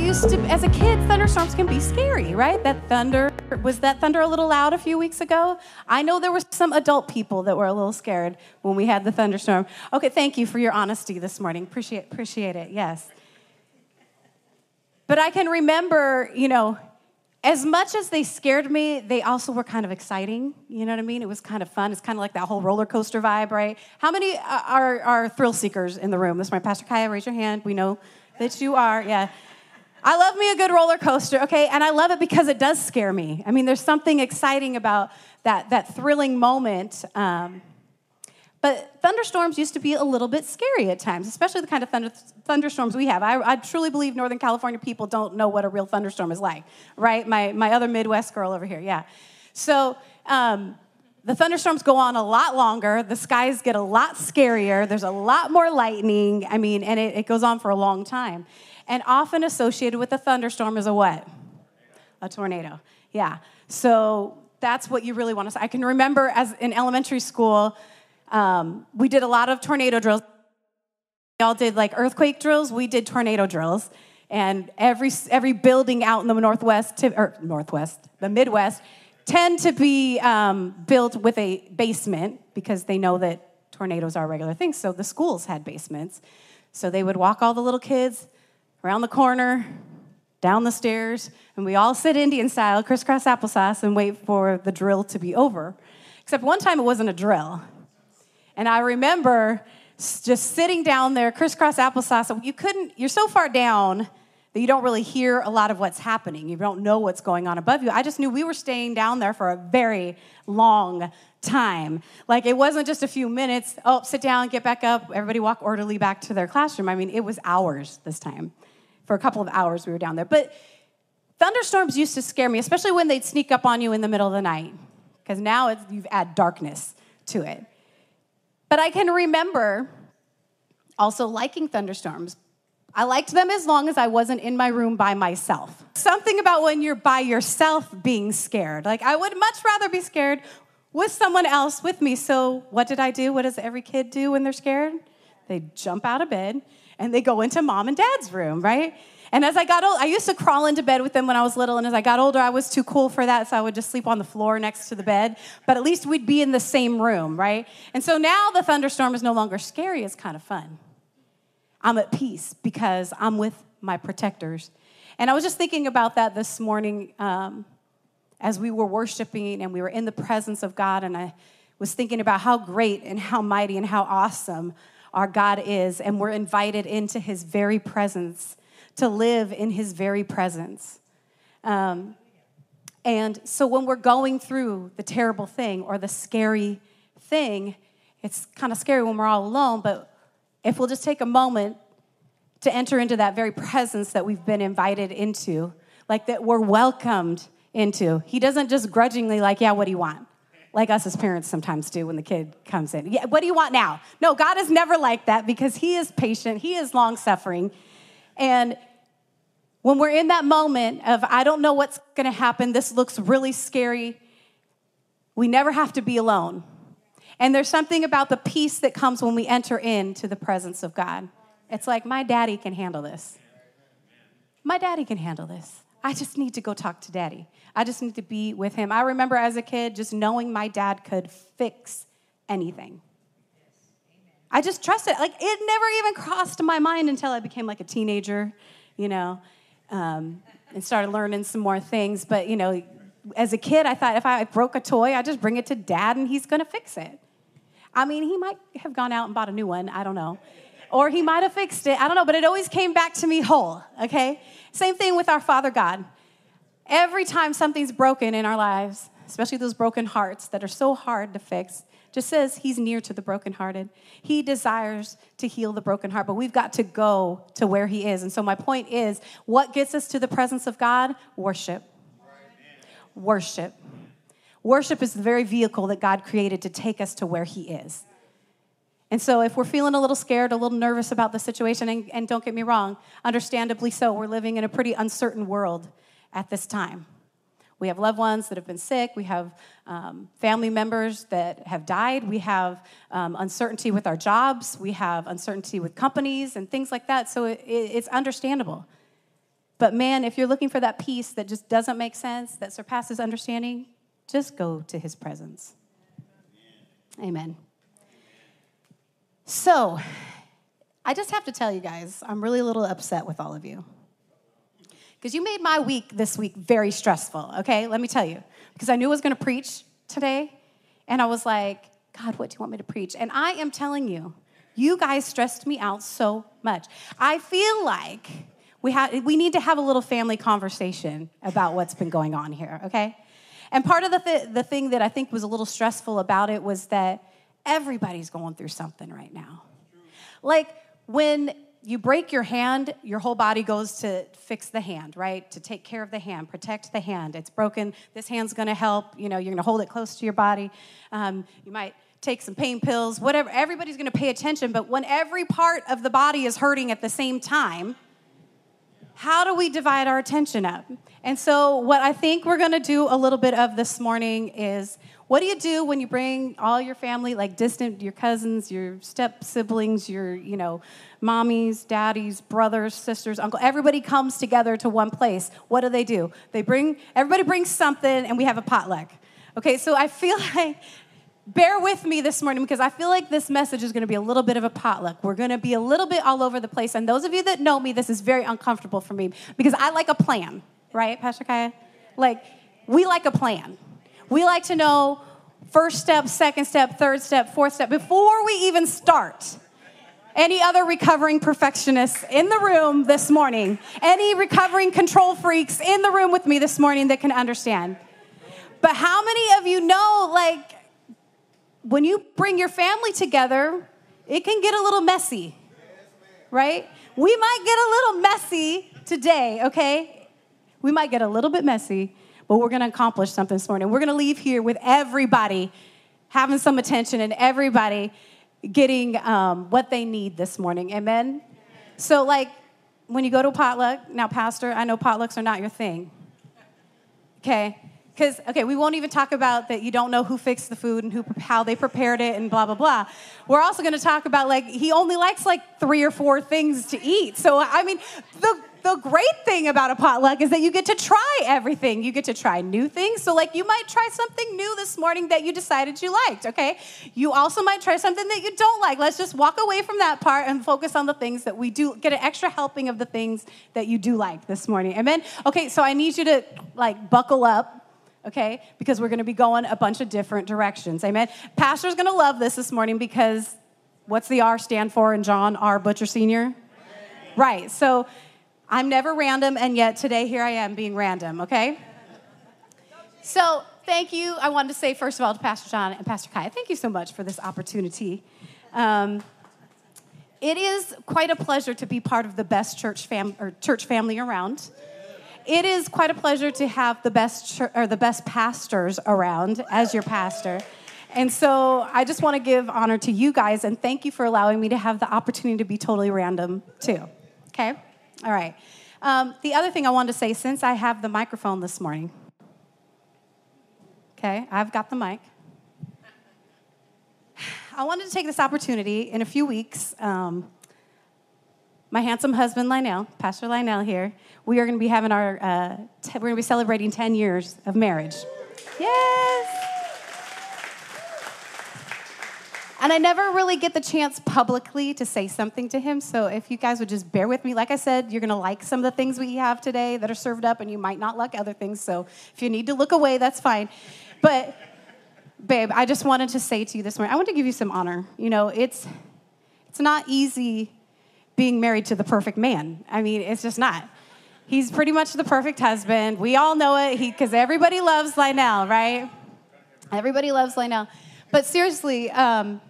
Used to, as a kid, thunderstorms can be scary, right? That thunder, was that thunder a little loud a few weeks ago? I know there were some adult people that were a little scared when we had the thunderstorm. Okay, thank you for your honesty this morning. Appreciate, appreciate it, yes. But I can remember, you know, as much as they scared me, they also were kind of exciting. You know what I mean? It was kind of fun. It's kind of like that whole roller coaster vibe, right? How many are, are thrill seekers in the room? This is my Pastor Kaya. Raise your hand. We know that you are. Yeah. I love me a good roller coaster, okay? And I love it because it does scare me. I mean, there's something exciting about that, that thrilling moment. Um, but thunderstorms used to be a little bit scary at times, especially the kind of thunder, thunderstorms we have. I, I, truly believe Northern California people don't know what a real thunderstorm is like, right? My, my other Midwest girl over here, yeah. So um, the thunderstorms go on a lot longer. The skies get a lot scarier. There's a lot more lightning. I mean, and it, it goes on for a long time. And often associated with a thunderstorm is a what? A tornado. Yeah. So that's what you really want to say. I can remember as in elementary school, um, we did a lot of tornado drills. We all did like earthquake drills. We did tornado drills. And every, every building out in the Northwest, or Northwest, the Midwest, tend to be um, built with a basement because they know that tornadoes are regular thing. So the schools had basements. So they would walk all the little kids around the corner, down the stairs, and we all sit Indian style, crisscross applesauce, and wait for the drill to be over. Except one time it wasn't a drill. And I remember just sitting down there, crisscross applesauce. You couldn't, you're so far down that you don't really hear a lot of what's happening. You don't know what's going on above you. I just knew we were staying down there for a very long time. Like it wasn't just a few minutes, oh, sit down, get back up, everybody walk orderly back to their classroom. I mean, it was hours this time for a couple of hours we were down there. But thunderstorms used to scare me, especially when they'd sneak up on you in the middle of the night, because now you've add darkness to it. But I can remember also liking thunderstorms. I liked them as long as I wasn't in my room by myself. Something about when you're by yourself being scared. Like, I would much rather be scared with someone else with me. So, what did I do? What does every kid do when they're scared? They jump out of bed and they go into mom and dad's room, right? And as I got old, I used to crawl into bed with them when I was little, and as I got older, I was too cool for that, so I would just sleep on the floor next to the bed. But at least we'd be in the same room, right? And so now the thunderstorm is no longer scary, it's kind of fun. I'm at peace because I'm with my protectors. And I was just thinking about that this morning um, as we were worshiping and we were in the presence of God, and I was thinking about how great and how mighty and how awesome our God is, and we're invited into his very presence to live in his very presence. Um, and so when we're going through the terrible thing or the scary thing, it's kind of scary when we're all alone, but if we'll just take a moment to enter into that very presence that we've been invited into, like that we're welcomed into, he doesn't just grudgingly, like, yeah, what do you want? Like us as parents sometimes do when the kid comes in. Yeah, what do you want now? No, God is never like that because He is patient, He is long suffering. And when we're in that moment of, I don't know what's gonna happen, this looks really scary, we never have to be alone. And there's something about the peace that comes when we enter into the presence of God. It's like, my daddy can handle this. My daddy can handle this. I just need to go talk to daddy. I just need to be with him. I remember as a kid just knowing my dad could fix anything. I just trusted. Like it never even crossed my mind until I became like a teenager, you know, um, and started learning some more things. But you know, as a kid, I thought if I broke a toy, I just bring it to dad and he's gonna fix it. I mean, he might have gone out and bought a new one. I don't know. Or he might have fixed it. I don't know, but it always came back to me whole, okay? Same thing with our Father God. Every time something's broken in our lives, especially those broken hearts that are so hard to fix, just says he's near to the brokenhearted. He desires to heal the broken heart, but we've got to go to where he is. And so my point is, what gets us to the presence of God? Worship. Worship. Worship is the very vehicle that God created to take us to where He is. And so, if we're feeling a little scared, a little nervous about the situation, and, and, don't get me wrong, understandably so, we're living in a pretty uncertain world at this time. We have loved ones that have been sick, we have um, family members that have died, we have um, uncertainty with our jobs, we have uncertainty with companies and things like that. So, it, it's understandable. But man, if you're looking for that peace that just doesn't make sense, that surpasses understanding, just go to his presence. Amen. So, I just have to tell you guys, I'm really a little upset with all of you. Because you made my week this week very stressful, okay? Let me tell you. Because I knew I was going to preach today, and I was like, God, what do you want me to preach? And I am telling you, you guys stressed me out so much. I feel like we, ha- we need to have a little family conversation about what's been going on here, okay? And part of the, th- the thing that I think was a little stressful about it was that everybody's going through something right now. Like when you break your hand, your whole body goes to fix the hand, right? To take care of the hand, protect the hand. It's broken. This hand's going to help. You know, you're going to hold it close to your body. Um, you might take some pain pills, whatever. Everybody's going to pay attention. But when every part of the body is hurting at the same time, how do we divide our attention up? And so, what I think we're gonna do a little bit of this morning is what do you do when you bring all your family, like distant, your cousins, your step siblings, your, you know, mommies, daddies, brothers, sisters, uncle, everybody comes together to one place. What do they do? They bring, everybody brings something and we have a potluck. Okay, so I feel like bear with me this morning because I feel like this message is going to be a little bit of a potluck. We're going to be a little bit all over the place. And those of you that know me, this is very uncomfortable for me because I like a plan, right, Pastor Kaya? Like, we like a plan. We like to know first step, second step, third step, fourth step before we even start. Any other recovering perfectionists in the room this morning? Any recovering control freaks in the room with me this morning that can understand? But how many of you know, like, when you bring your family together, it can get a little messy, right? We might get a little messy today, okay? We might get a little bit messy, but we're gonna accomplish something this morning. We're gonna leave here with everybody having some attention and everybody getting um, what they need this morning. Amen? So, like, when you go to potluck, now, Pastor, I know potlucks are not your thing. Okay? Because, okay, we won't even talk about that you don't know who fixed the food and who, how they prepared it and blah, blah, blah. We're also going to talk about, like, he only likes, like, three or four things to eat. So, I mean, the, the great thing about a potluck is that you get to try everything. You get to try new things. So, like, you might try something new this morning that you decided you liked, okay? You also might try something that you don't like. Let's just walk away from that part and focus on the things that we do, get an extra helping of the things that you do like this morning. Amen? Okay, so I need you to, like, buckle up okay? Because we're going to be going a bunch of different directions. Amen. Pastor's going to love this this morning because what's the R stand for in John R. Butcher Sr.? Right. So I'm never random, and yet today here I am being random, okay? So thank you. I wanted to say, first of all, to Pastor John and Pastor Kai, thank you so much for this opportunity. Um, it is quite a pleasure to be part of the best church, fam- or church family around it is quite a pleasure to have the best or the best pastors around as your pastor. And so I just want to give honor to you guys and thank you for allowing me to have the opportunity to be totally random too. Okay? All right. Um, the other thing I wanted to say since I have the microphone this morning, okay, I've got the mic. I wanted to take this opportunity in a few weeks. Um, my handsome husband, Lionel, Pastor Lionel here, we are going to be having our, uh, t- we're going to be celebrating 10 years of marriage. Yes! And I never really get the chance publicly to say something to him. So if you guys would just bear with me, like I said, you're going to like some of the things we have today that are served up, and you might not like other things. So if you need to look away, that's fine. But, babe, I just wanted to say to you this morning, I want to give you some honor. You know, it's, it's not easy being married to the perfect man. I mean, it's just not. He's pretty much the perfect husband. We all know it because everybody loves Lionel, right? Everybody loves Lionel. But seriously, um,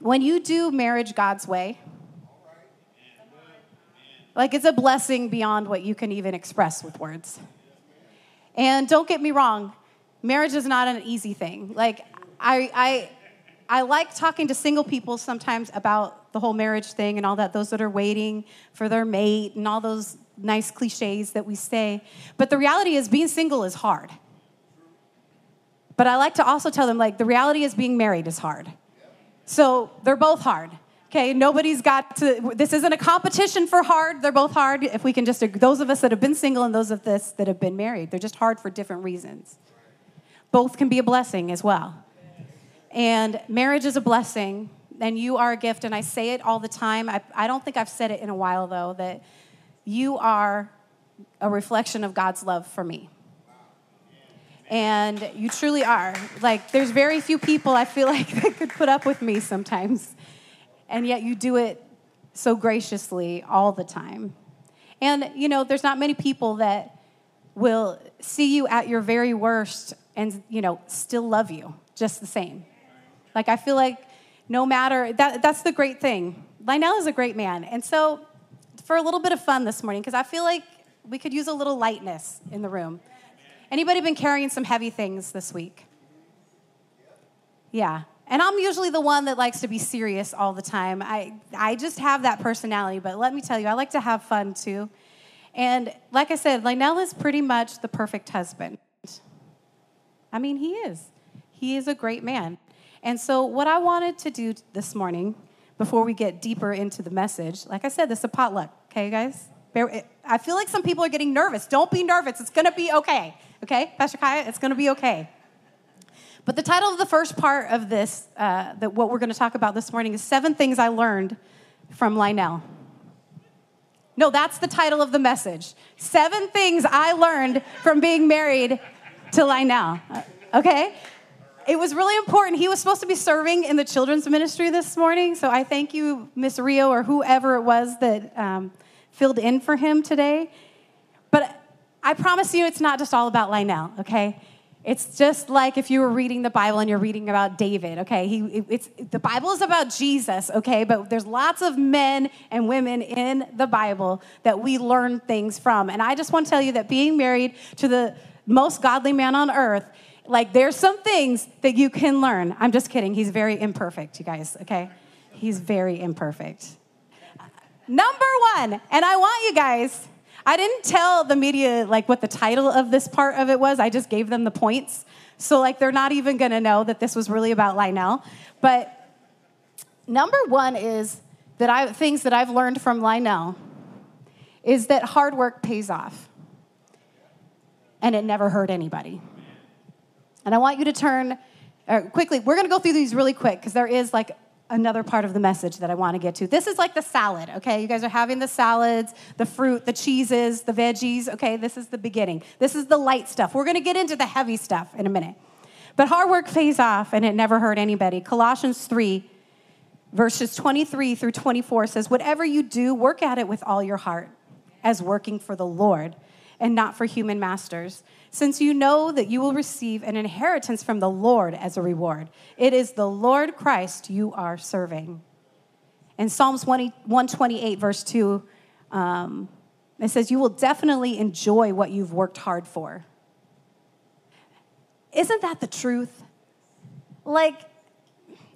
when you do marriage God's way, like it's a blessing beyond what you can even express with words. And don't get me wrong, marriage is not an easy thing. Like, I, I, I like talking to single people sometimes about the whole marriage thing and all that, those that are waiting for their mate and all those nice cliches that we say. But the reality is, being single is hard. But I like to also tell them, like, the reality is being married is hard. So they're both hard. Okay, nobody's got to, this isn't a competition for hard. They're both hard. If we can just, those of us that have been single and those of us that have been married, they're just hard for different reasons. Both can be a blessing as well. And marriage is a blessing, and you are a gift. And I say it all the time. I, I don't think I've said it in a while, though, that you are a reflection of God's love for me. And you truly are. Like, there's very few people I feel like that could put up with me sometimes. And yet you do it so graciously all the time. And, you know, there's not many people that will see you at your very worst and, you know, still love you just the same. Like, I feel like no matter, that, that's the great thing. Lionel is a great man. And so, for a little bit of fun this morning, because I feel like we could use a little lightness in the room. Anybody been carrying some heavy things this week? Yeah. And I'm usually the one that likes to be serious all the time. I, I just have that personality, but let me tell you, I like to have fun too. And like I said, Lionel is pretty much the perfect husband. I mean, he is. He is a great man. And so, what I wanted to do this morning, before we get deeper into the message, like I said, this is a potluck, okay, guys? I feel like some people are getting nervous. Don't be nervous. It's to be okay. Okay, Pastor Kaya, it's to be okay. But the title of the first part of this, uh, that what we're to talk about this morning, is Seven Things I Learned from Lionel. No, that's the title of the message. Seven things I learned from being married to Lionel. Okay? It was really important. He was supposed to be serving in the children's ministry this morning, so I thank you, Miss Rio, or whoever it was that um, filled in for him today. But I promise you, it's not just all about Lionel, okay? It's just like if you were reading the Bible and you're reading about David, okay? He, it's, the Bible is about Jesus, okay? But there's lots of men and women in the Bible that we learn things from. And I just want to tell you that being married to the most godly man on earth, like there's some things that you can learn. I'm just kidding. He's very imperfect, you guys, okay? He's very imperfect. Number one, and I want you guys I didn't tell the media like what the title of this part of it was. I just gave them the points. So like they're not even to know that this was really about Lionel. But number 1 is that I things that I've learned from Lionel is that hard work pays off. And it never hurt anybody. And I want you to turn uh, quickly. We're going to go through these really quick because there is like another part of the message that I want to get to. This is like the salad, okay? You guys are having the salads, the fruit, the cheeses, the veggies, okay? This is the beginning. This is the light stuff. We're going to get into the heavy stuff in a minute. But hard work pays off and it never hurt anybody. Colossians 3, verses 23 through 24 says, Whatever you do, work at it with all your heart, as working for the Lord and not for human masters since you know that you will receive an inheritance from the Lord as a reward. It is the Lord Christ you are serving. In Psalms 128, verse 2, um, it says, You will definitely enjoy what you've worked hard for. Isn't that the truth? Like,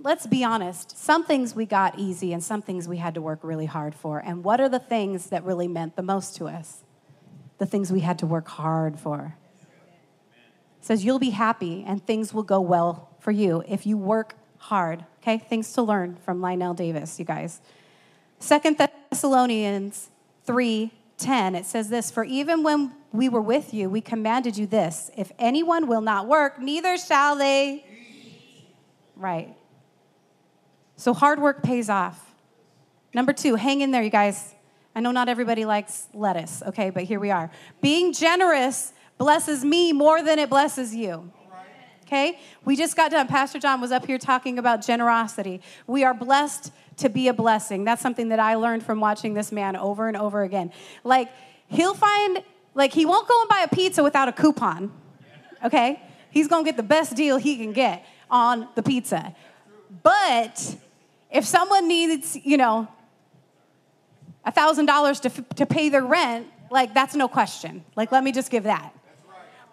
let's be honest. Some things we got easy and some things we had to work really hard for. And what are the things that really meant the most to us? The things we had to work hard for says you'll be happy and things will go well for you if you work hard. Okay, things to learn from Lionel Davis, you guys. Second Thessalonians 3 10, it says this For even when we were with you, we commanded you this if anyone will not work, neither shall they. Right. So hard work pays off. Number two, hang in there, you guys. I know not everybody likes lettuce, okay, but here we are. Being generous blesses me more than it blesses you. Okay? We just got done. Pastor John was up here talking about generosity. We are blessed to be a blessing. That's something that I learned from watching this man over and over again. Like, he'll find, like, he won't go and buy a pizza without a coupon. Okay? He's gonna get the best deal he can get on the pizza. But if someone needs, you know, $1,000 to, to pay their rent, like, that's no question. Like, let me just give that.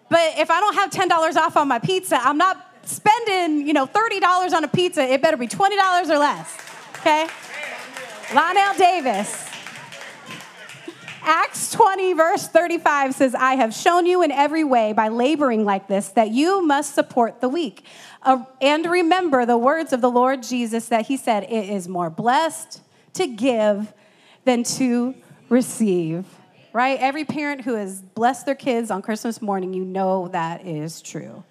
But if I don't have $10 off on my pizza, I'm not spending, you know, $30 on a pizza. It better be $20 or less. Okay? Lionel Davis. Acts 20, verse 35 says, I have shown you in every way by laboring like this that you must support the weak. Uh, and remember the words of the Lord Jesus that he said, It is more blessed to give than to receive. Right? Every parent who has blessed their kids on Christmas morning, you know that is true.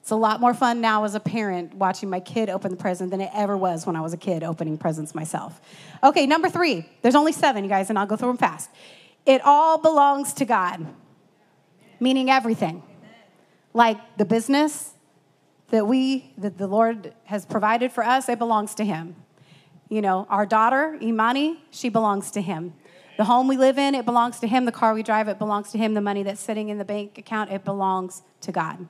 It's a lot more fun now as a parent watching my kid open the present than it ever was when I was a kid opening presents myself. Okay, number three. There's only seven, you guys, and I'll go through them fast. It all belongs to God, meaning everything. Like the business that we, that the Lord has provided for us, it belongs to Him. You know, our daughter, Imani, she belongs to Him. The home we live in, it belongs to Him. The car we drive, it belongs to Him. The money that's sitting in the bank account, it belongs to God.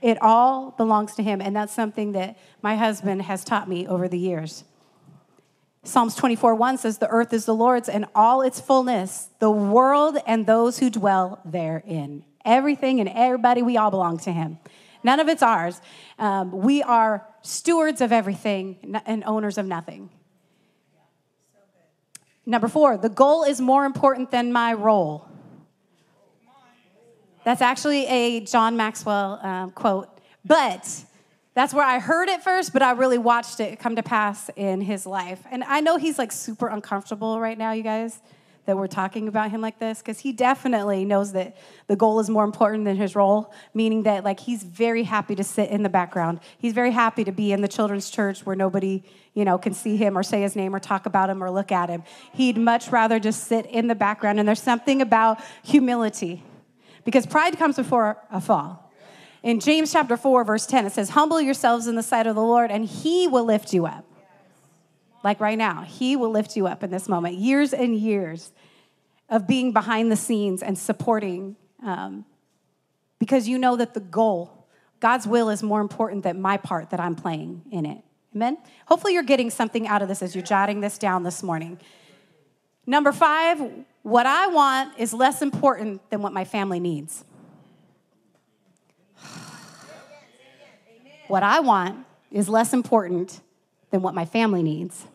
It all belongs to Him. And that's something that my husband has taught me over the years. Psalms 24 1 says, The earth is the Lord's and all its fullness, the world and those who dwell therein. Everything and everybody, we all belong to Him. None of it's ours. Um, we are stewards of everything and owners of nothing. Number four, the goal is more important than my role. That's actually a John Maxwell um, quote, but that's where I heard it first, but I really watched it come to pass in his life. And I know he's like super uncomfortable right now, you guys, that we're talking about him like this, because he definitely knows that the goal is more important than his role, meaning that like he's very happy to sit in the background. He's very happy to be in the children's church where nobody, you know, can see him or say his name or talk about him or look at him. He'd much rather just sit in the background. And there's something about humility because pride comes before a fall. In James chapter 4, verse 10, it says, Humble yourselves in the sight of the Lord, and he will lift you up. Like right now, he will lift you up in this moment. Years and years of being behind the scenes and supporting, um, because you know that the goal, God's will, is more important than my part that I'm playing in it. Amen? Hopefully, you're getting something out of this as you're jotting this down this morning. Number five, what I want is less important than what my family needs. what I want is less important than what my family needs.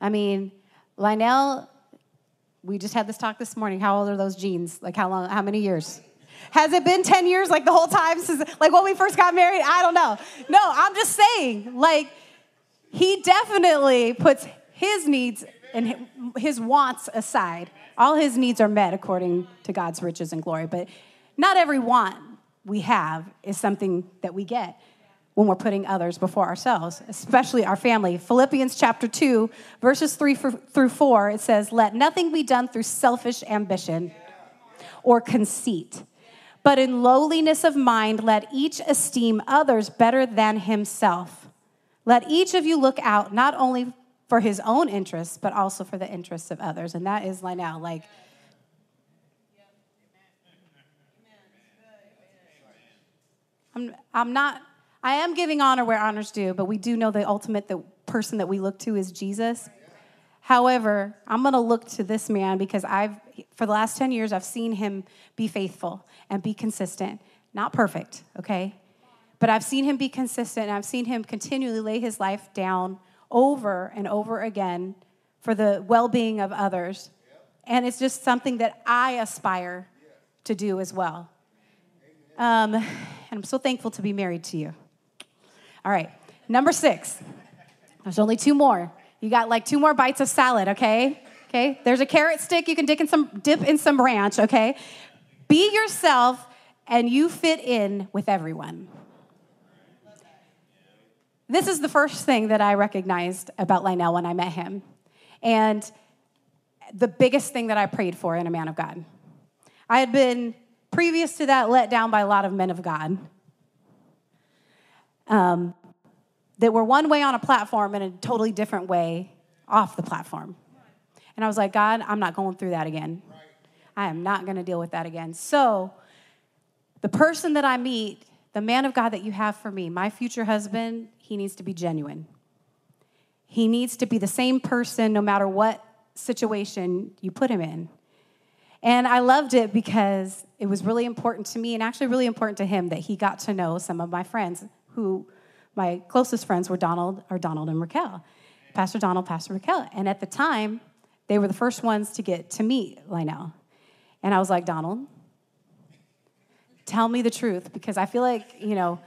I mean, Lionel, we just had this talk this morning. How old are those jeans? Like, how long, how many years? Has it been 10 years, like the whole time since, like when we first got married? I don't know. No, I'm just saying, like, he definitely puts his needs and his wants aside. All his needs are met according to God's riches and glory, but not every want we have is something that we get when we're putting others before ourselves, especially our family. Philippians chapter 2, verses 3 through 4, it says, Let nothing be done through selfish ambition or conceit, but in lowliness of mind, let each esteem others better than himself. Let each of you look out not only for his own interests, but also for the interests of others. And that is Lionel. Like, I'm, I'm not, I am giving honor where honor's due, but we do know the ultimate the person that we look to is Jesus. However, I'm going to look to this man because I've, for the last 10 years, I've seen him be faithful and be consistent. Not perfect, okay? But I've seen him be consistent and I've seen him continually lay his life down over and over again for the well being of others. And it's just something that I aspire to do as well. Um, and I'm so thankful to be married to you. All right, number six. There's only two more. You got like two more bites of salad, okay? Okay, there's a carrot stick you can dip in some, dip in some ranch, okay? Be yourself and you fit in with everyone. This is the first thing that I recognized about Lionel when I met him. And the biggest thing that I prayed for in a man of God. I had been, previous to that, let down by a lot of men of God um, that were one way on a platform and a totally different way off the platform. And I was like, God, I'm not going through that again. I am not going to deal with that again. So, the person that I meet, the man of God that you have for me, my future husband, he needs to be genuine. He needs to be the same person no matter what situation you put him in. And I loved it because it was really important to me and actually really important to him that he got to know some of my friends who my closest friends were Donald or Donald and Raquel. Pastor Donald, Pastor Raquel. And at the time, they were the first ones to get to meet Lionel. And I was like, Donald, tell me the truth because I feel like, you know,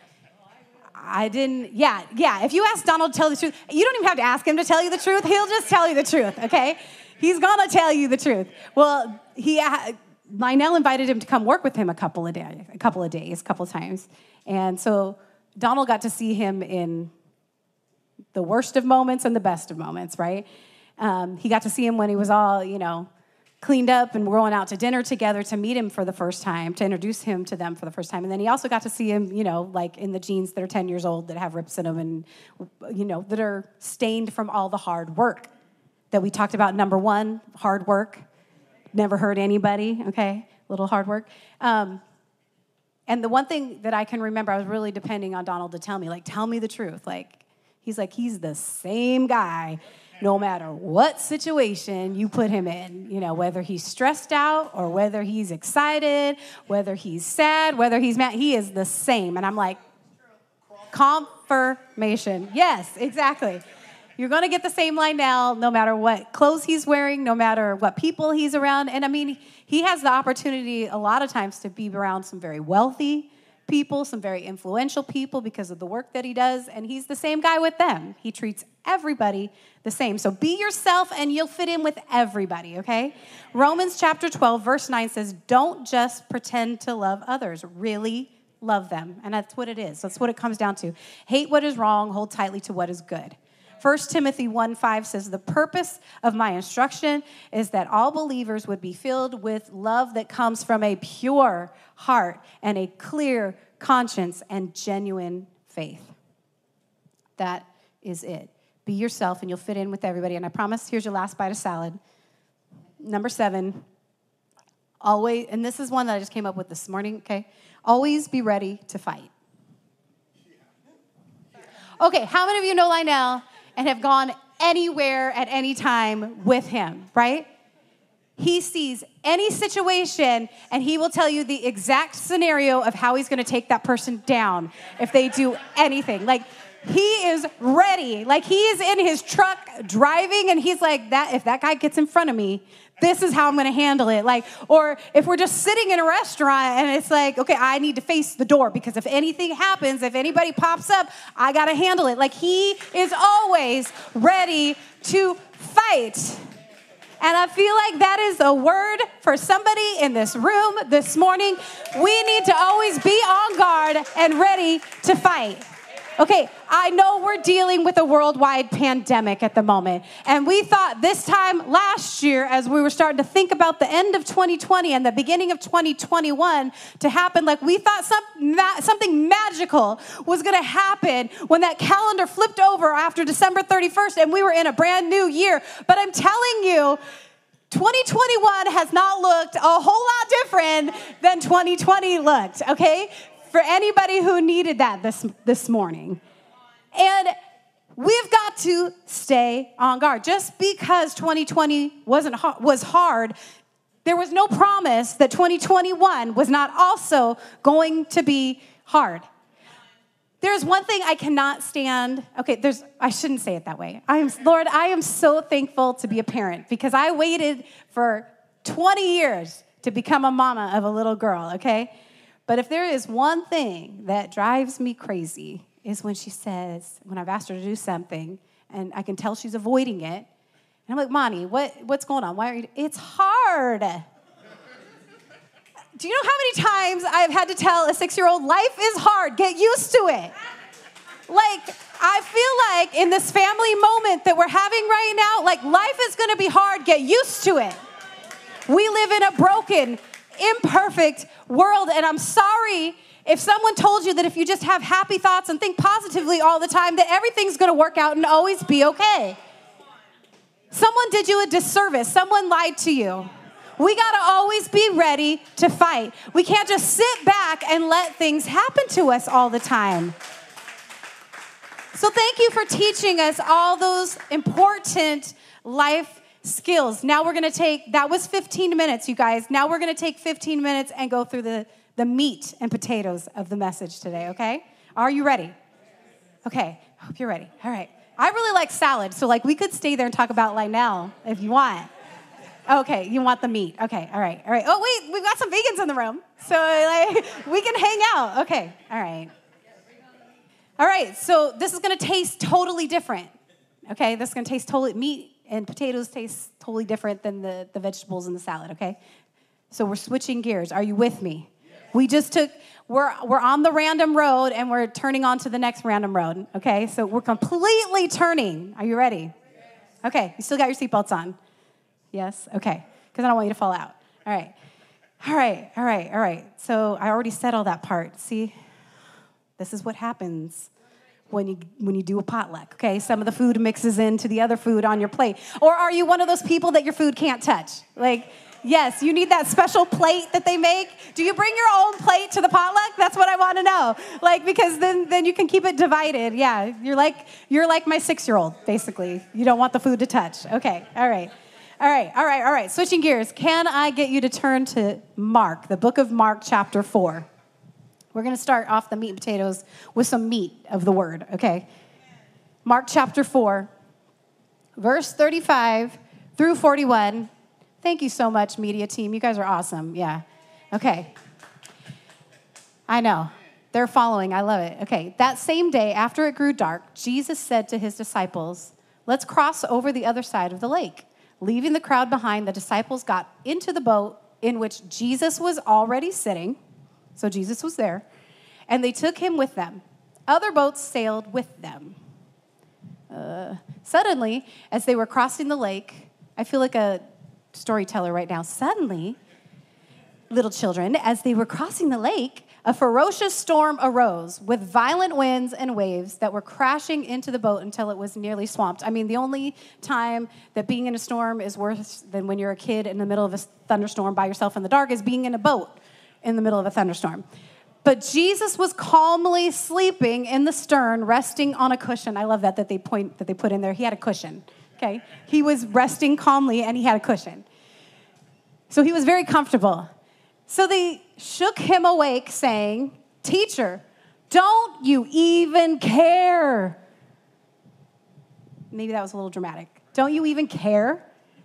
I didn't, yeah, yeah. If you ask Donald to tell the truth, you don't even have to ask him to tell you the truth. He'll just tell you the truth, okay? He's gonna tell you the truth. Well, he, uh, Lionel invited him to come work with him a couple of days, a couple of days, a couple of times. And so Donald got to see him in the worst of moments and the best of moments, right? Um, he got to see him when he was all, you know, cleaned up and we're going out to dinner together to meet him for the first time, to introduce him to them for the first time. And then he also got to see him, you know, like in the jeans that are 10 years old that have rips in them and, you know, that are stained from all the hard work that we talked about. Number one, hard work. Never hurt anybody, okay? Little hard work. Um, and the one thing that I can remember, I was really depending on Donald to tell me, like, tell me the truth. Like, he's like, he's the same guy no matter what situation you put him in, you know, whether he's stressed out or whether he's excited, whether he's sad, whether he's mad, he is the same. And I'm like, confirmation. Yes, exactly. You're going to get the same Lionel no matter what clothes he's wearing, no matter what people he's around. And I mean, he has the opportunity a lot of times to be around some very wealthy, people, some very influential people because of the work that he does, and he's the same guy with them. He treats everybody the same. So be yourself and you'll fit in with everybody, okay? Romans chapter 12, verse 9 says, Don't just pretend to love others, really love them. And that's what it is. That's what it comes down to. Hate what is wrong, hold tightly to what is good. 1 Timothy 1 5 says, The purpose of my instruction is that all believers would be filled with love that comes from a pure heart and a clear conscience and genuine faith. That is it. Be yourself and you'll fit in with everybody. And I promise, here's your last bite of salad. Number seven, always, and this is one that I just came up with this morning, okay? Always be ready to fight. Okay, how many of you know Lionel and have gone anywhere at any time with him, right? He sees any situation and he will tell you the exact scenario of how he's gonna take that person down if they do anything. Like, he is ready. Like he is in his truck driving and he's like that if that guy gets in front of me, this is how I'm going to handle it. Like or if we're just sitting in a restaurant and it's like, okay, I need to face the door because if anything happens, if anybody pops up, I got to handle it. Like he is always ready to fight. And I feel like that is a word for somebody in this room this morning. We need to always be on guard and ready to fight. Okay, I know we're dealing with a worldwide pandemic at the moment. And we thought this time last year, as we were starting to think about the end of 2020 and the beginning of 2021 to happen, like we thought some, something magical was gonna happen when that calendar flipped over after December 31st and we were in a brand new year. But I'm telling you, 2021 has not looked a whole lot different than 2020 looked, okay? For anybody who needed that this, this morning. And we've got to stay on guard. Just because 2020 wasn't was hard, there was no promise that 2021 was not also going to be hard. There's one thing I cannot stand. Okay, there's I shouldn't say it that way. I am Lord, I am so thankful to be a parent because I waited for 20 years to become a mama of a little girl, okay? But if there is one thing that drives me crazy, is when she says, when I've asked her to do something, and I can tell she's avoiding it, and I'm like, Monty, what, what's going on? Why are you? It's hard. Do you know how many times I've had to tell a six year old, life is hard, get used to it? Like, I feel like in this family moment that we're having right now, like, life is gonna be hard, get used to it. We live in a broken, imperfect world. And I'm sorry if someone told you that if you just have happy thoughts and think positively all the time, that everything's gonna work out and always be okay. Someone did you a disservice, someone lied to you. We gotta always be ready to fight. We can't just sit back and let things happen to us all the time. So, thank you for teaching us all those important life skills. Now we're gonna take, that was 15 minutes, you guys. Now we're gonna take 15 minutes and go through the, the meat and potatoes of the message today, okay? Are you ready? Okay, hope you're ready. All right. I really like salad, so like we could stay there and talk about now if you want. Okay, you want the meat. Okay, all right, all right. Oh, wait, we've got some vegans in the room. So like we can hang out. Okay, all right. All right, so this is gonna taste totally different. Okay, this is gonna taste totally meat and potatoes taste totally different than the, the vegetables in the salad, okay? So we're switching gears. Are you with me? We just took, we're, we're on the random road and we're turning on to the next random road, okay? So we're completely turning. Are you ready? Okay, you still got your seatbelts on? Yes? Okay, because I don't want you to fall out. All right. All right, all right, all right. So I already said all that part. See? This is what happens when you when you do a potluck okay? Some of the food mixes into the other food on your plate. Or are you one of those people that your food can't touch? Like yes you need that special plate that they make? Do you bring your own plate to the potluck? That's what i want to know. Like because then then you can keep it divided. Yeah you're like you're like my six year old basically. You don't want the food to touch. Okay all right. All right all right all right. Switching gears. Can i get you to turn to mark the book of mark chapter 4 we're going to start off the meat and potatoes with some meat of the word, okay? Mark chapter 4, verse 35 through 41. Thank you so much, media team. You guys are awesome. Yeah. Okay. I know. They're following. I love it. Okay. That same day, after it grew dark, Jesus said to his disciples, Let's cross over the other side of the lake. Leaving the crowd behind, the disciples got into the boat in which Jesus was already sitting so Jesus was there. And they took him with them. Other boats sailed with them. Uh, suddenly, as they were crossing the lake, I feel like a storyteller right now. Suddenly, little children, as they were crossing the lake, a ferocious storm arose with violent winds and waves that were crashing into the boat until it was nearly swamped. I mean, the only time that being in a storm is worse than when you're a kid in the middle of a thunderstorm by yourself in the dark is being in a boat in the middle of a thunderstorm. But Jesus was calmly sleeping in the stern, resting on a cushion. I love that that they point that they put in there. He had a cushion. Okay? He was resting calmly and he had a cushion. So he was very comfortable. So they shook him awake, saying, Teacher, don't you even care? Maybe that was a little dramatic. Don't you even care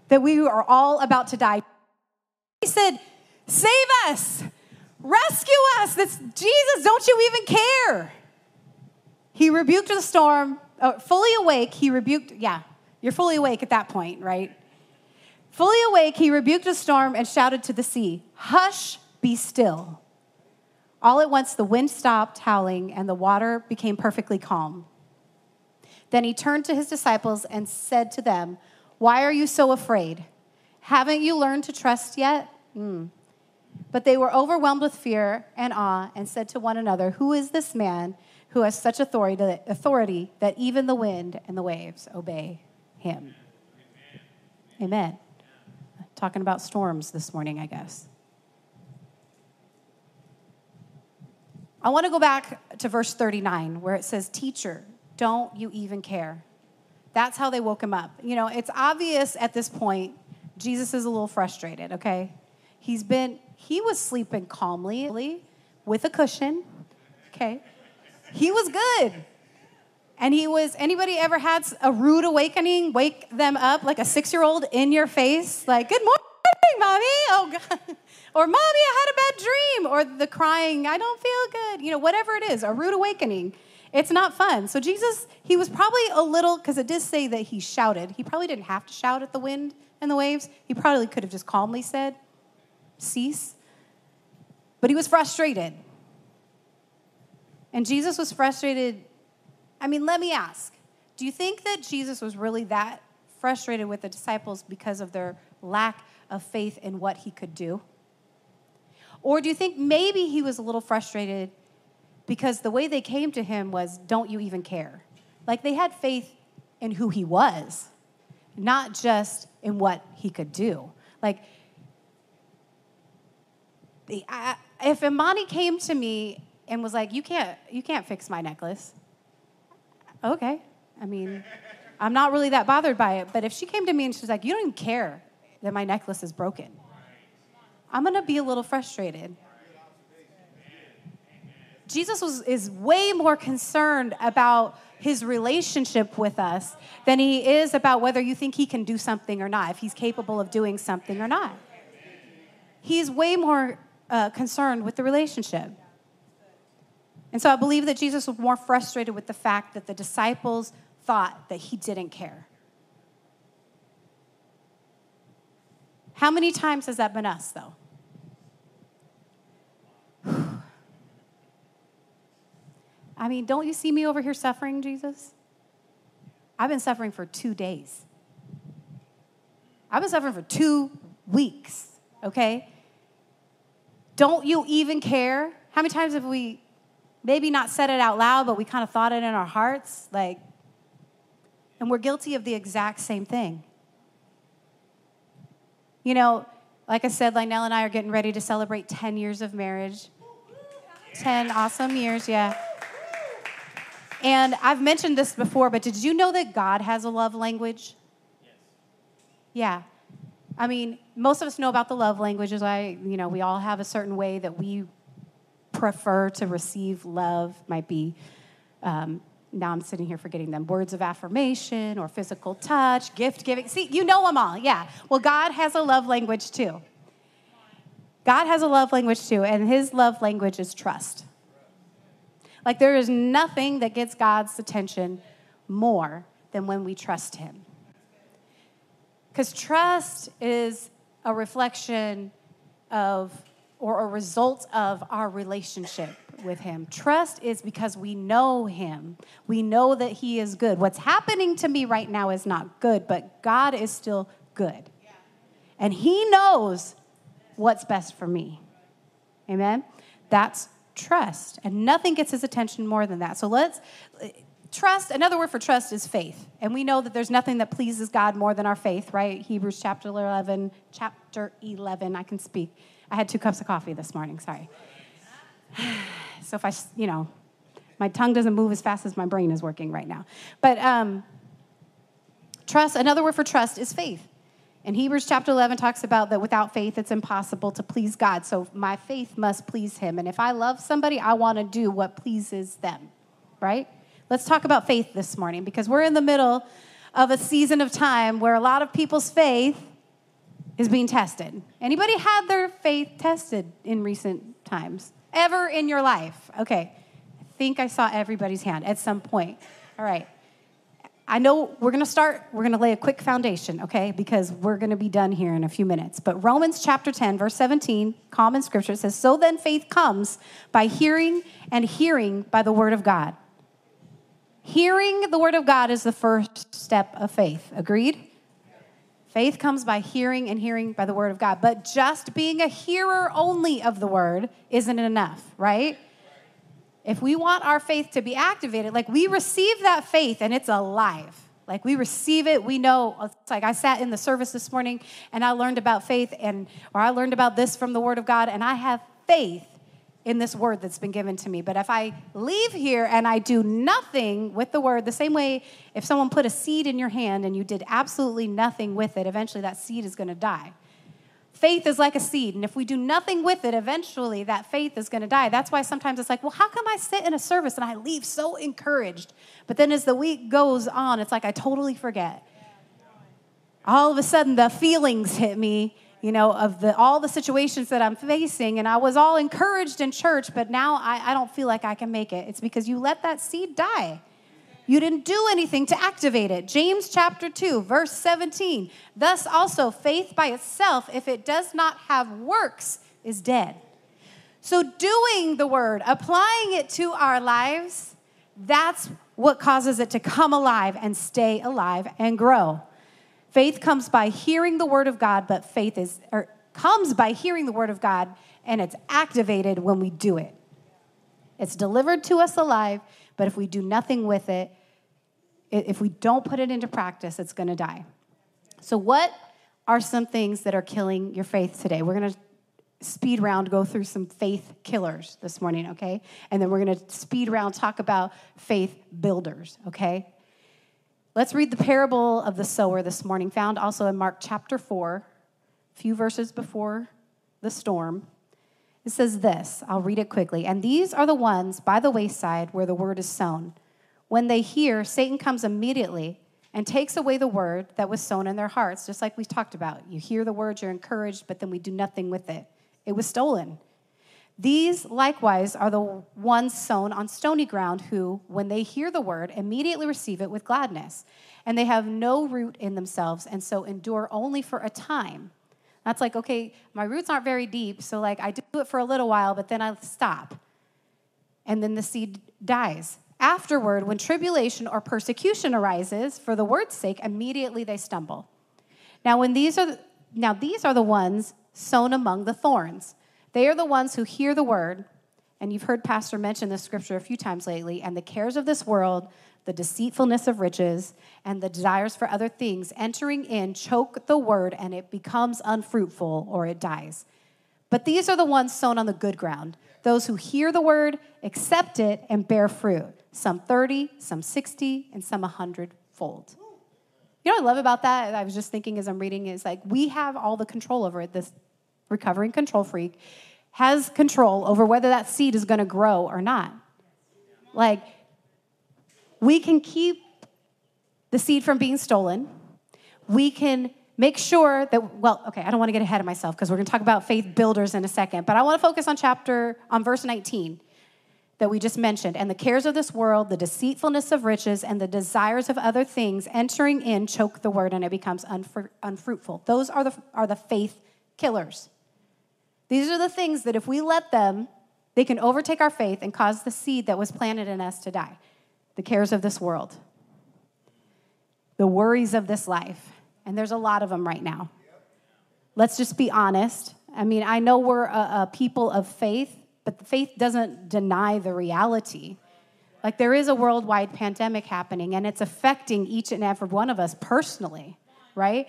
that we are all about to die? He said, Save us! Rescue us. That's Jesus. Don't you even care? He rebuked the storm. Oh, fully awake, he rebuked, yeah, you're fully awake at that point, right? Fully awake, he rebuked the storm and shouted to the sea, Hush, be still. All at once, the wind stopped howling and the water became perfectly calm. Then he turned to his disciples and said to them, Why are you so afraid? Haven't you learned to trust yet? Mm. But they were overwhelmed with fear and awe and said to one another, Who is this man who has such authority, authority that even the wind and the waves obey him? Amen. Amen. Talking about storms this morning, I guess. I want to go back to verse 39 where it says, Teacher, don't you even care? That's how they woke him up. You know, it's obvious at this point, Jesus is a little frustrated, okay? He's been, he was sleeping calmly with a cushion. Okay. He was good. And he was, anybody ever had a rude awakening, wake them up like a six year old in your face, like, good morning, mommy. Oh, God. Or, mommy, I had a bad dream. Or the crying, I don't feel good. You know, whatever it is, a rude awakening. It's not fun. So, Jesus, he was probably a little, because it did say that he shouted. He probably didn't have to shout at the wind and the waves. He probably could have just calmly said, cease. But he was frustrated. And Jesus was frustrated. I mean, let me ask do you think that Jesus was really that frustrated with the disciples because of their lack of faith in what he could do? Or do you think maybe he was a little frustrated because the way they came to him was, don't you even care? Like they had faith in who he was, not just in what he could do. Like If Imani came to me and was like, "You can't, you can't fix my necklace," okay. I mean, I'm not really that bothered by it. But if she came to me and she's like, You don't even care that my necklace is broken, I'm to be a little frustrated. Jesus was, is way more concerned about his relationship with us than he is about whether you think he can do something or not, if he's capable of doing something or not. He's way more uh, concerned with the relationship. And so I believe that Jesus was more frustrated with the fact that the disciples thought that he didn't care. How many times has that been us, though? I mean, don't you see me over here suffering, Jesus? I've been suffering for two days. I've been suffering for two weeks, okay? Don't you even care? How many times have we maybe not said it out loud, but we kind of thought it in our hearts? Like, and we're guilty of the exact same thing. You know, like I said, Lionel and I are getting ready to celebrate 10 years of marriage. 10 awesome years, yeah. And I've mentioned this before, but did you know that God has a love language? Yes. Yeah. I mean, most of us know about the love languages. I, you know, we all have a certain way that we prefer to receive love. Might be, um, now I'm sitting here forgetting them words of affirmation or physical touch, gift giving. See, you know them all. Yeah. Well, God has a love language too. God has a love language too, and his love language is trust. Like there is nothing that gets God's attention more than when we trust Him. Because trust is a reflection of or a result of our relationship with Him. Trust is because we know Him. We know that He is good. What's happening to me right now is not good, but God is still good. And He knows what's best for me. Amen? That's trust. And nothing gets his attention more than that. So let's trust, another word for trust is faith. And we know that there's nothing that pleases God more than our faith, right? Hebrews chapter 11, chapter 11, I can speak. I had two cups of coffee this morning, sorry. So if I, you know, my tongue doesn't move as fast as my brain is working right now. But um, trust, another word for trust is faith. And Hebrews chapter 11 talks about that without faith, it's impossible to please God. So my faith must please Him. And if I love somebody, I want to do what pleases them, right? Let's talk about faith this morning because we're in the middle of a season of time where a lot of people's faith is being tested. Anybody had their faith tested in recent times? Ever in your life? Okay. I think I saw everybody's hand at some point. All right. I know we're going to start, we're going to lay a quick foundation, okay? Because we're going to be done here in a few minutes. But Romans chapter 10, verse 17, common scripture says, So then faith comes by hearing, and hearing by the word of God. Hearing the word of God is the first step of faith. Agreed? Faith comes by hearing and hearing by the word of God. But just being a hearer only of the word isn't enough, right? if we want our faith to be activated, like we receive that faith and it's alive. Like we receive it, we know. It's like I sat in the service this morning and I learned about faith and or I learned about this from the word of God and I have faith in this word that's been given to me. But if I leave here and I do nothing with the word, the same way if someone put a seed in your hand and you did absolutely nothing with it, eventually that seed is going to die. Faith is like a seed, and if we do nothing with it, eventually that faith is going to die. That's why sometimes it's like, well, how come I sit in a service and I leave so encouraged? But then as the week goes on, it's like I totally forget. All of a sudden, the feelings hit me, you know, of the, all the situations that I'm facing, and I was all encouraged in church, but now I, I don't feel like I can make it. It's because you let that seed die. You didn't do anything to activate it. James chapter 2, verse 17. Thus also, faith by itself, if it does not have works, is dead. So, doing the word, applying it to our lives, that's what causes it to come alive and stay alive and grow. Faith comes by hearing the word of God, but faith is, or comes by hearing the word of God, and it's activated when we do it. It's delivered to us alive but if we do nothing with it, if we don't put it into practice, it's going to die. So, what are some things that are killing your faith today? We're going to speed round go through some faith killers this morning, okay? And then we're going to speed round talk about faith builders, okay? Let's read the parable of the sower this morning, found also in Mark chapter 4, a few verses before the storm. It says this I'll read it quickly. And these are the ones by the wayside where the word is sown. When they hear, Satan comes immediately and takes away the word that was sown in their hearts, just like we talked about. You hear the word, you're encouraged, but then we do nothing with it. It was stolen. These likewise are the ones sown on stony ground who, when they hear the word, immediately receive it with gladness. And they have no root in themselves, and so endure only for a time. That's like, okay, my roots aren't very deep, so like I do it for a little while, but then I stop. And then the seed dies. Afterward, when tribulation or persecution arises for the word's sake, immediately they stumble. Now, when these are now these are the ones sown among the thorns. They are the ones who hear the word, and you've heard Pastor mention this scripture a few times lately, and the cares of this world, the deceitfulness of riches, and the desires for other things entering in choke the word, and it becomes unfruitful or it dies. But these are the ones sown on the good ground, those who hear the word, accept it, and bear fruit, some 30, some 60, and some 100 fold. You know what I love about that? I was just thinking as I'm reading is like we have all the control over it. This recovering control freak has control over whether that seed is going to grow or not. Like we can keep the seed from being stolen. We can make sure that well okay i don't want to get ahead of myself because we're going to talk about faith builders in a second but i want to focus on chapter on verse 19 that we just mentioned and the cares of this world the deceitfulness of riches and the desires of other things entering in choke the word and it becomes unfru- unfruitful those are the are the faith killers these are the things that if we let them they can overtake our faith and cause the seed that was planted in us to die the cares of this world the worries of this life and there's a lot of them right now. Let's just be honest. I mean, I know we're a, a people of faith, but faith doesn't deny the reality. Like, there is a worldwide pandemic happening, and it's affecting each and every one of us personally, right?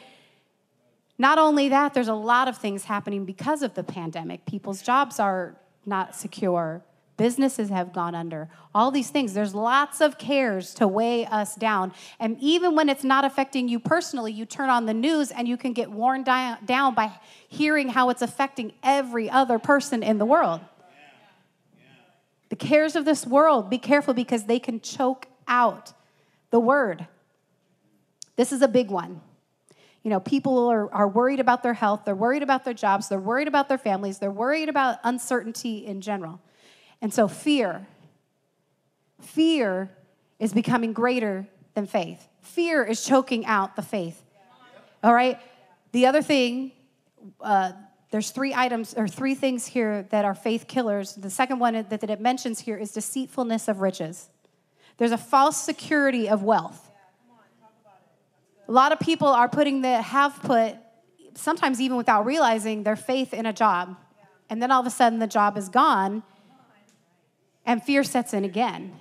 Not only that, there's a lot of things happening because of the pandemic. People's jobs are not secure, Businesses have gone under. All these things. There's lots of cares to weigh us down. And even when it's not affecting you personally, you turn on the news and you can get worn down by hearing how it's affecting every other person in the world. The cares of this world, be careful because they can choke out the word. This is a big one. You know, people are, are worried about their health, they're worried about their jobs, they're worried about their families, they're worried about uncertainty in general. And so, fear, fear is becoming greater than faith. Fear is choking out the faith. All right? The other thing, uh, there's three items or three things here that are faith killers. The second one that, that it mentions here is deceitfulness of riches. There's a false security of wealth. A lot of people are putting the have put, sometimes even without realizing, their faith in a job. And then all of a sudden the job is gone and fear sets in again.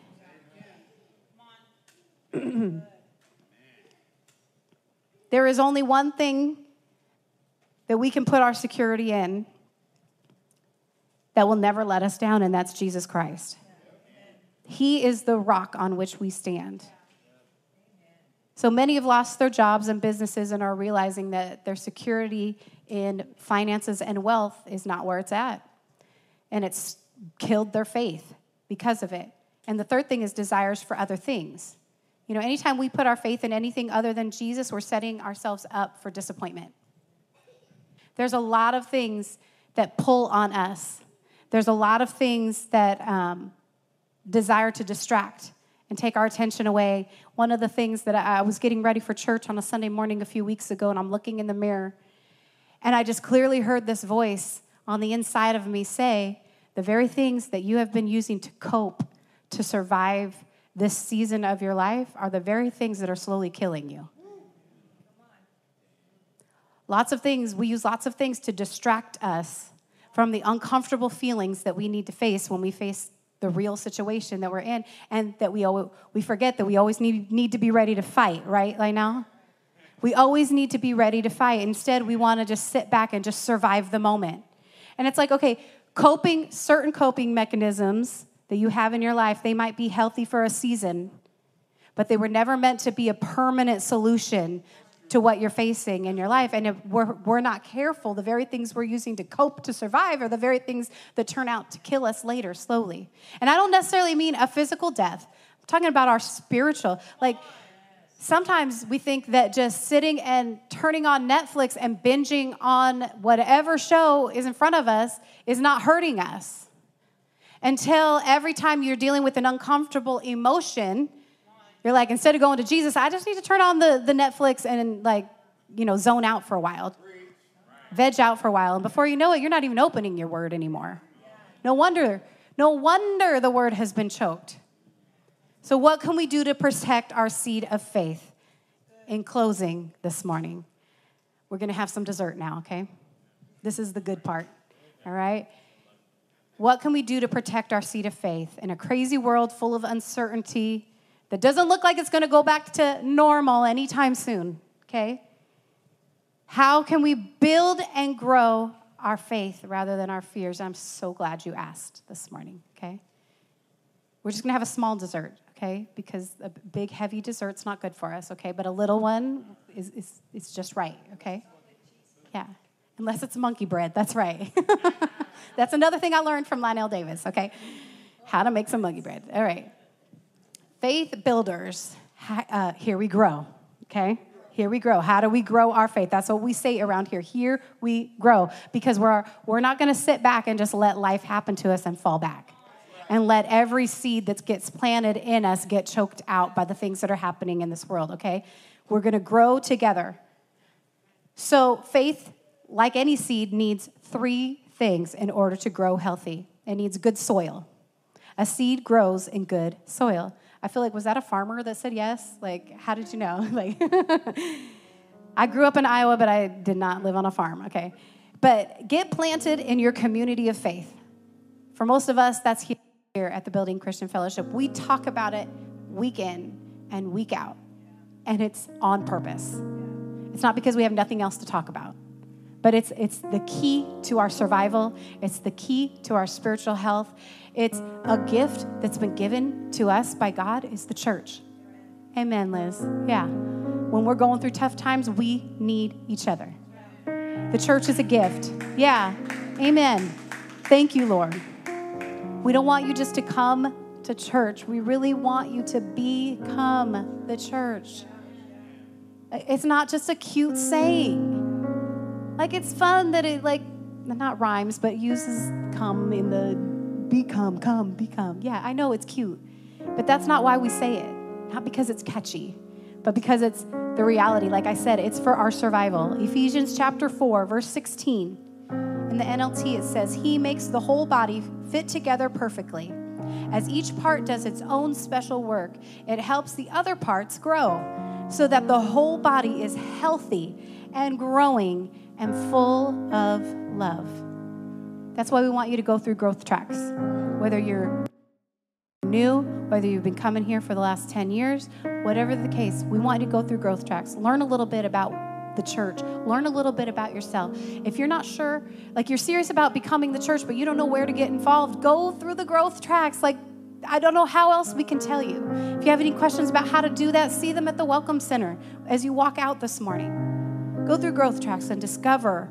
there is only one thing that we can put our security in that will never let us down, and that's Jesus Christ. He is the rock on which we stand. So many have lost their jobs and businesses and are realizing that their security in finances and wealth is not where it's at. And it's killed their faith because of it. And the third thing is desires for other things. You know, anytime we put our faith in anything other than Jesus, we're setting ourselves up for disappointment. There's a lot of things that pull on us. There's a lot of things that um, desire to distract and take our attention away. One of the things that I, I was getting ready for church on a Sunday morning a few weeks ago, and I'm looking in the mirror, and I just clearly heard this voice on the inside of me say, the very things that you have been using to cope, to survive this season of your life, are the very things that are slowly killing you. Lots of things, we use lots of things to distract us from the uncomfortable feelings that we need to face when we face the real situation that we're in, and that we, always, we forget that we always need, need to be ready to fight, right, like now? We always need to be ready to fight. Instead, we want to just sit back and just survive the moment. And it's like, okay, Coping, certain coping mechanisms that you have in your life, they might be healthy for a season, but they were never meant to be a permanent solution to what you're facing in your life. And if we're, we're not careful, the very things we're using to cope to survive are the very things that turn out to kill us later, slowly. And I don't necessarily mean a physical death, I'm talking about our spiritual. Like, sometimes we think that just sitting and turning on Netflix and binging on whatever show is in front of us is not hurting us. Until every time you're dealing with an uncomfortable emotion, you're like, instead of going to Jesus, I just need to turn on the, the Netflix and like, you know, zone out for a while, veg out for a while. And before you know it, you're not even opening your word anymore. No wonder, no wonder the word has been choked. So, what can we do to protect our seed of faith? In closing this morning, we're to have some dessert now, okay? This is the good part, all right? What can we do to protect our seed of faith in a crazy world full of uncertainty that doesn't look like it's going to go back to normal anytime soon, okay? How can we build and grow our faith rather than our fears? I'm so glad you asked this morning, okay? We're just going to have a small dessert, okay? Because a big, heavy dessert's not good for us, okay? But a little one is, is, is just right, okay? Yeah. Unless it's monkey bread, that's right. that's another thing I learned from Lionel Davis, okay? How to make some monkey bread. All right. Faith builders, uh, here we grow, okay? Here we grow. How do we grow our faith? That's what we say around here. Here we grow because we're, we're not going to sit back and just let life happen to us and fall back and let every seed that gets planted in us get choked out by the things that are happening in this world, okay? We're to grow together. So, faith, like any seed, needs three things in order to grow healthy it needs good soil. A seed grows in good soil. I feel like, was that a farmer that said yes? Like, how did you know? like, I grew up in Iowa, but I did not live on a farm, okay? But get planted in your community of faith. For most of us, that's here at the Building Christian Fellowship. We talk about it week in and week out, and it's on purpose. It's not because we have nothing else to talk about but it's, it's the key to our survival. It's the key to our spiritual health. It's a gift that's been given to us by God is the church. Amen, Liz. Yeah. When we're going through tough times, we need each other. The church is a gift. Yeah. Amen. Thank you, Lord. We don't want you just to come to church. We really want you to become the church. It's not just a cute saying. Like it's fun that it like not rhymes, but uses come in the become, come, become. Yeah, I know it's cute, but that's not why we say it. Not because it's catchy, but because it's the reality. Like I said, it's for our survival. Ephesians chapter 4, verse 16. In the NLT, it says, He makes the whole body fit together perfectly. As each part does its own special work, it helps the other parts grow so that the whole body is healthy and growing and full of love. That's why we want you to go through growth tracks. Whether you're new, whether you've been coming here for the last 10 years, whatever the case, we want you to go through growth tracks. Learn a little bit about the church. Learn a little bit about yourself. If you're not sure, like you're serious about becoming the church, but you don't know where to get involved, go through the growth tracks. Like, I don't know how else we can tell you. If you have any questions about how to do that, see them at the Welcome Center as you walk out this morning. Go through growth tracks and discover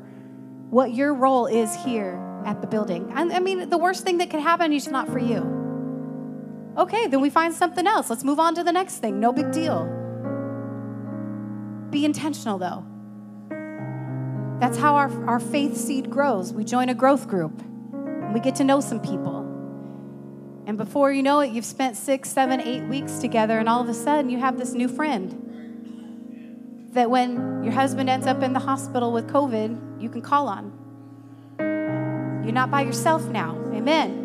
what your role is here at the building. And I mean, the worst thing that could happen is not for you. Okay, then we find something else. Let's move on to the next thing. No big deal. Be intentional though. That's how our, our faith seed grows. We join a growth group and we get to know some people. And before you know it, you've spent six, seven, eight weeks together, and all of a sudden you have this new friend that when your husband ends up in the hospital with COVID, you can call on. You're not by yourself now. Amen.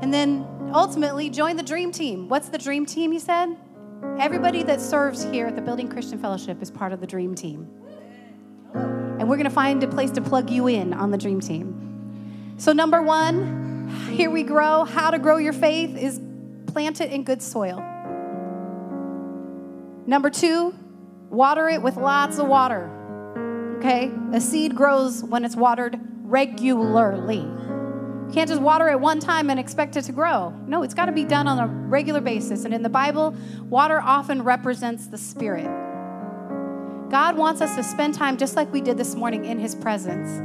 And then ultimately, join the dream team. What's the dream team, you said? Everybody that serves here at the Building Christian Fellowship is part of the dream team. And we're going to find a place to plug you in on the dream team. So, number one, here we grow. How to grow your faith is plant it in good soil. Number two, water it with lots of water. Okay? A seed grows when it's watered regularly. You can't just water it one time and expect it to grow. No, it's got to be done on a regular basis. And in the Bible, water often represents the Spirit. God wants us to spend time just like we did this morning in His presence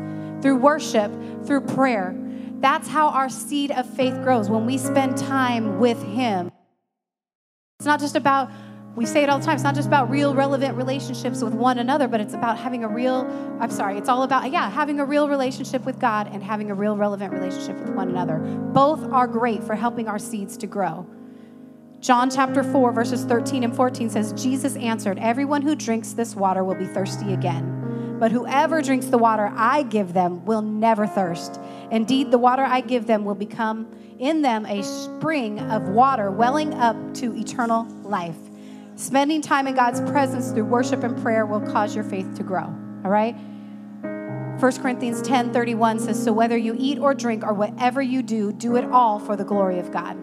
through worship, through prayer. That's how our seed of faith grows when we spend time with Him. It's not just about we say it all the time. It's not just about real, relevant relationships with one another, but it's about having a real, I'm sorry, it's all about, yeah, having a real relationship with God and having a real, relevant relationship with one another. Both are great for helping our seeds to grow. John chapter 4, verses 13 and 14 says, Jesus answered, Everyone who drinks this water will be thirsty again. But whoever drinks the water I give them will never thirst. Indeed, the water I give them will become in them a spring of water welling up to eternal life. Spending time in God's presence through worship and prayer will cause your faith to grow. All right? 1 Corinthians 10 31 says, So whether you eat or drink or whatever you do, do it all for the glory of God.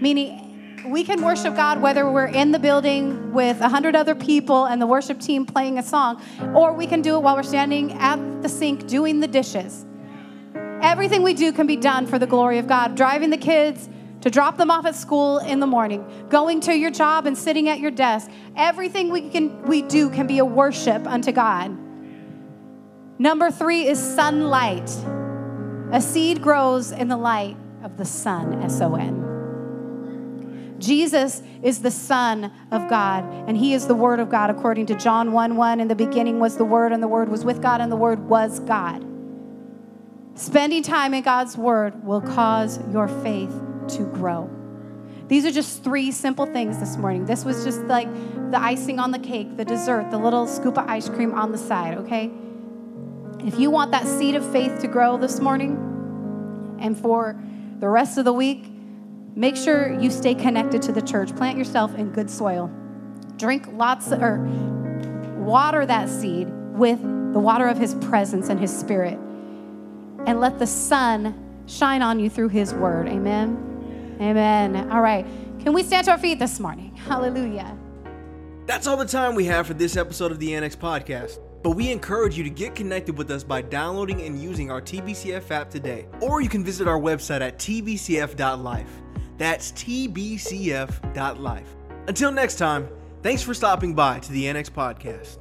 Meaning, we can worship God whether we're in the building with a hundred other people and the worship team playing a song, or we can do it while we're standing at the sink doing the dishes. Everything we do can be done for the glory of God. Driving the kids, to drop them off at school in the morning, going to your job and sitting at your desk. Everything we can we do can be a worship unto God. Number 3 is sunlight. A seed grows in the light of the sun, S O N. Jesus is the Son of God, and He is the Word of God, according to John 1 1. In the beginning was the Word, and the Word was with God, and the Word was God. Spending time in God's Word will cause your faith to grow. These are just three simple things this morning. This was just like the icing on the cake, the dessert, the little scoop of ice cream on the side, okay? If you want that seed of faith to grow this morning and for the rest of the week, make sure you stay connected to the church. Plant yourself in good soil. Drink lots of, or water that seed with the water of his presence and his spirit. And let the sun shine on you through his word. Amen. Amen. All right. Can we stand to our feet this morning? Hallelujah. That's all the time we have for this episode of the Annex Podcast. But we encourage you to get connected with us by downloading and using our TBCF app today. Or you can visit our website at tbcf.life. That's tbcf.life. Until next time, thanks for stopping by to the Annex Podcast.